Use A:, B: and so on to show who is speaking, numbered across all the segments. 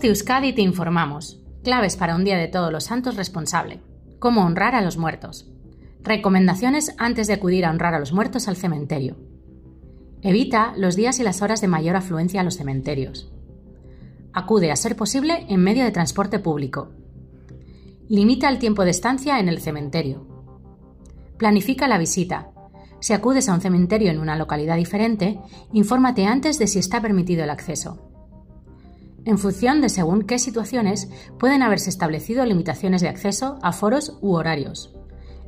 A: de Euskadi te informamos. Claves para un día de todos los santos responsable. Cómo honrar a los muertos. Recomendaciones antes de acudir a honrar a los muertos al cementerio. Evita los días y las horas de mayor afluencia a los cementerios. Acude a ser posible en medio de transporte público. Limita el tiempo de estancia en el cementerio. Planifica la visita. Si acudes a un cementerio en una localidad diferente, infórmate antes de si está permitido el acceso en función de según qué situaciones pueden haberse establecido limitaciones de acceso a foros u horarios.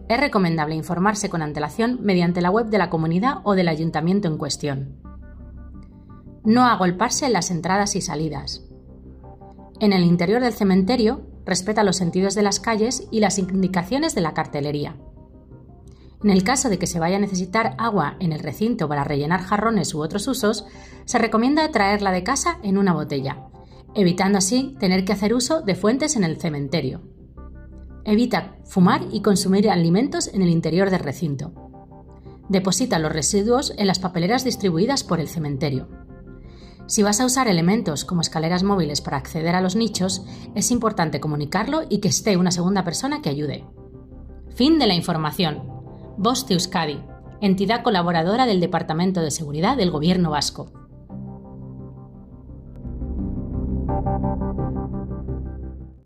A: Es recomendable informarse con antelación mediante la web de la comunidad o del ayuntamiento en cuestión. No agolparse en las entradas y salidas. En el interior del cementerio, respeta los sentidos de las calles y las indicaciones de la cartelería. En el caso de que se vaya a necesitar agua en el recinto para rellenar jarrones u otros usos, se recomienda traerla de casa en una botella, evitando así tener que hacer uso de fuentes en el cementerio. Evita fumar y consumir alimentos en el interior del recinto. Deposita los residuos en las papeleras distribuidas por el cementerio. Si vas a usar elementos como escaleras móviles para acceder a los nichos, es importante comunicarlo y que esté una segunda persona que ayude. Fin de la información. Voz Euskadi, entidad colaboradora del Departamento de Seguridad del Gobierno Vasco. Thank you.